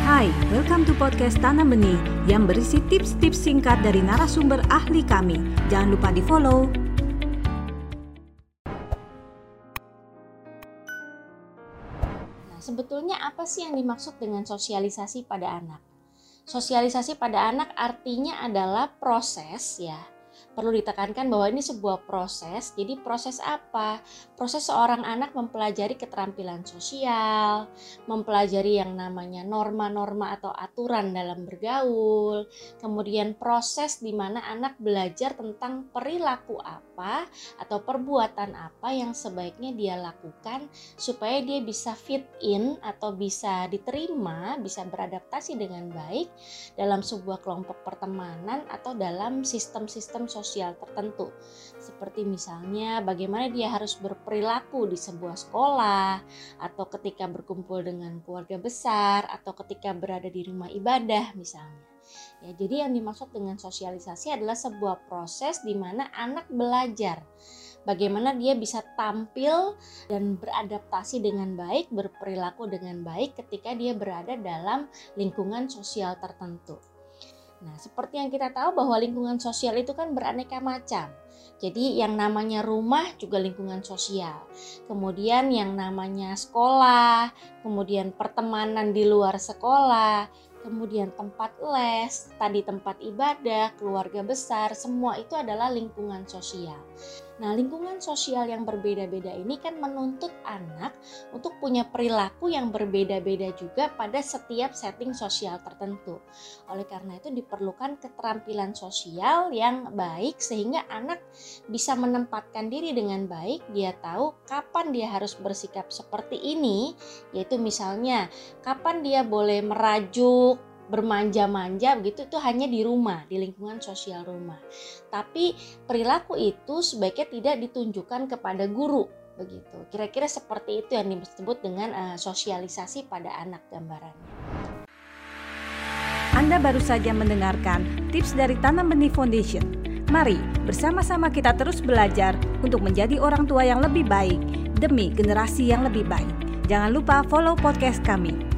Hai, welcome to podcast Tanam Benih yang berisi tips-tips singkat dari narasumber ahli kami. Jangan lupa di-follow. Nah, sebetulnya apa sih yang dimaksud dengan sosialisasi pada anak? Sosialisasi pada anak artinya adalah proses ya perlu ditekankan bahwa ini sebuah proses. Jadi proses apa? Proses seorang anak mempelajari keterampilan sosial, mempelajari yang namanya norma-norma atau aturan dalam bergaul, kemudian proses di mana anak belajar tentang perilaku apa atau perbuatan apa yang sebaiknya dia lakukan supaya dia bisa fit in atau bisa diterima, bisa beradaptasi dengan baik dalam sebuah kelompok pertemanan atau dalam sistem-sistem sosial sosial tertentu, seperti misalnya bagaimana dia harus berperilaku di sebuah sekolah, atau ketika berkumpul dengan keluarga besar, atau ketika berada di rumah ibadah, misalnya. Ya, jadi yang dimaksud dengan sosialisasi adalah sebuah proses di mana anak belajar bagaimana dia bisa tampil dan beradaptasi dengan baik, berperilaku dengan baik ketika dia berada dalam lingkungan sosial tertentu. Nah, seperti yang kita tahu bahwa lingkungan sosial itu kan beraneka macam. Jadi yang namanya rumah juga lingkungan sosial. Kemudian yang namanya sekolah, kemudian pertemanan di luar sekolah, kemudian tempat les, tadi tempat ibadah, keluarga besar, semua itu adalah lingkungan sosial. Nah, lingkungan sosial yang berbeda-beda ini kan menuntut anak untuk punya perilaku yang berbeda-beda juga pada setiap setting sosial tertentu. Oleh karena itu diperlukan keterampilan sosial yang baik sehingga anak bisa menempatkan diri dengan baik, dia tahu kapan dia harus bersikap seperti ini, yaitu misalnya kapan dia boleh merajuk, bermanja-manja begitu itu hanya di rumah, di lingkungan sosial rumah. Tapi perilaku itu sebaiknya tidak ditunjukkan kepada guru begitu. Kira-kira seperti itu yang disebut dengan uh, sosialisasi pada anak gambarannya. Anda baru saja mendengarkan tips dari Tanam Benih Foundation. Mari bersama-sama kita terus belajar untuk menjadi orang tua yang lebih baik demi generasi yang lebih baik. Jangan lupa follow podcast kami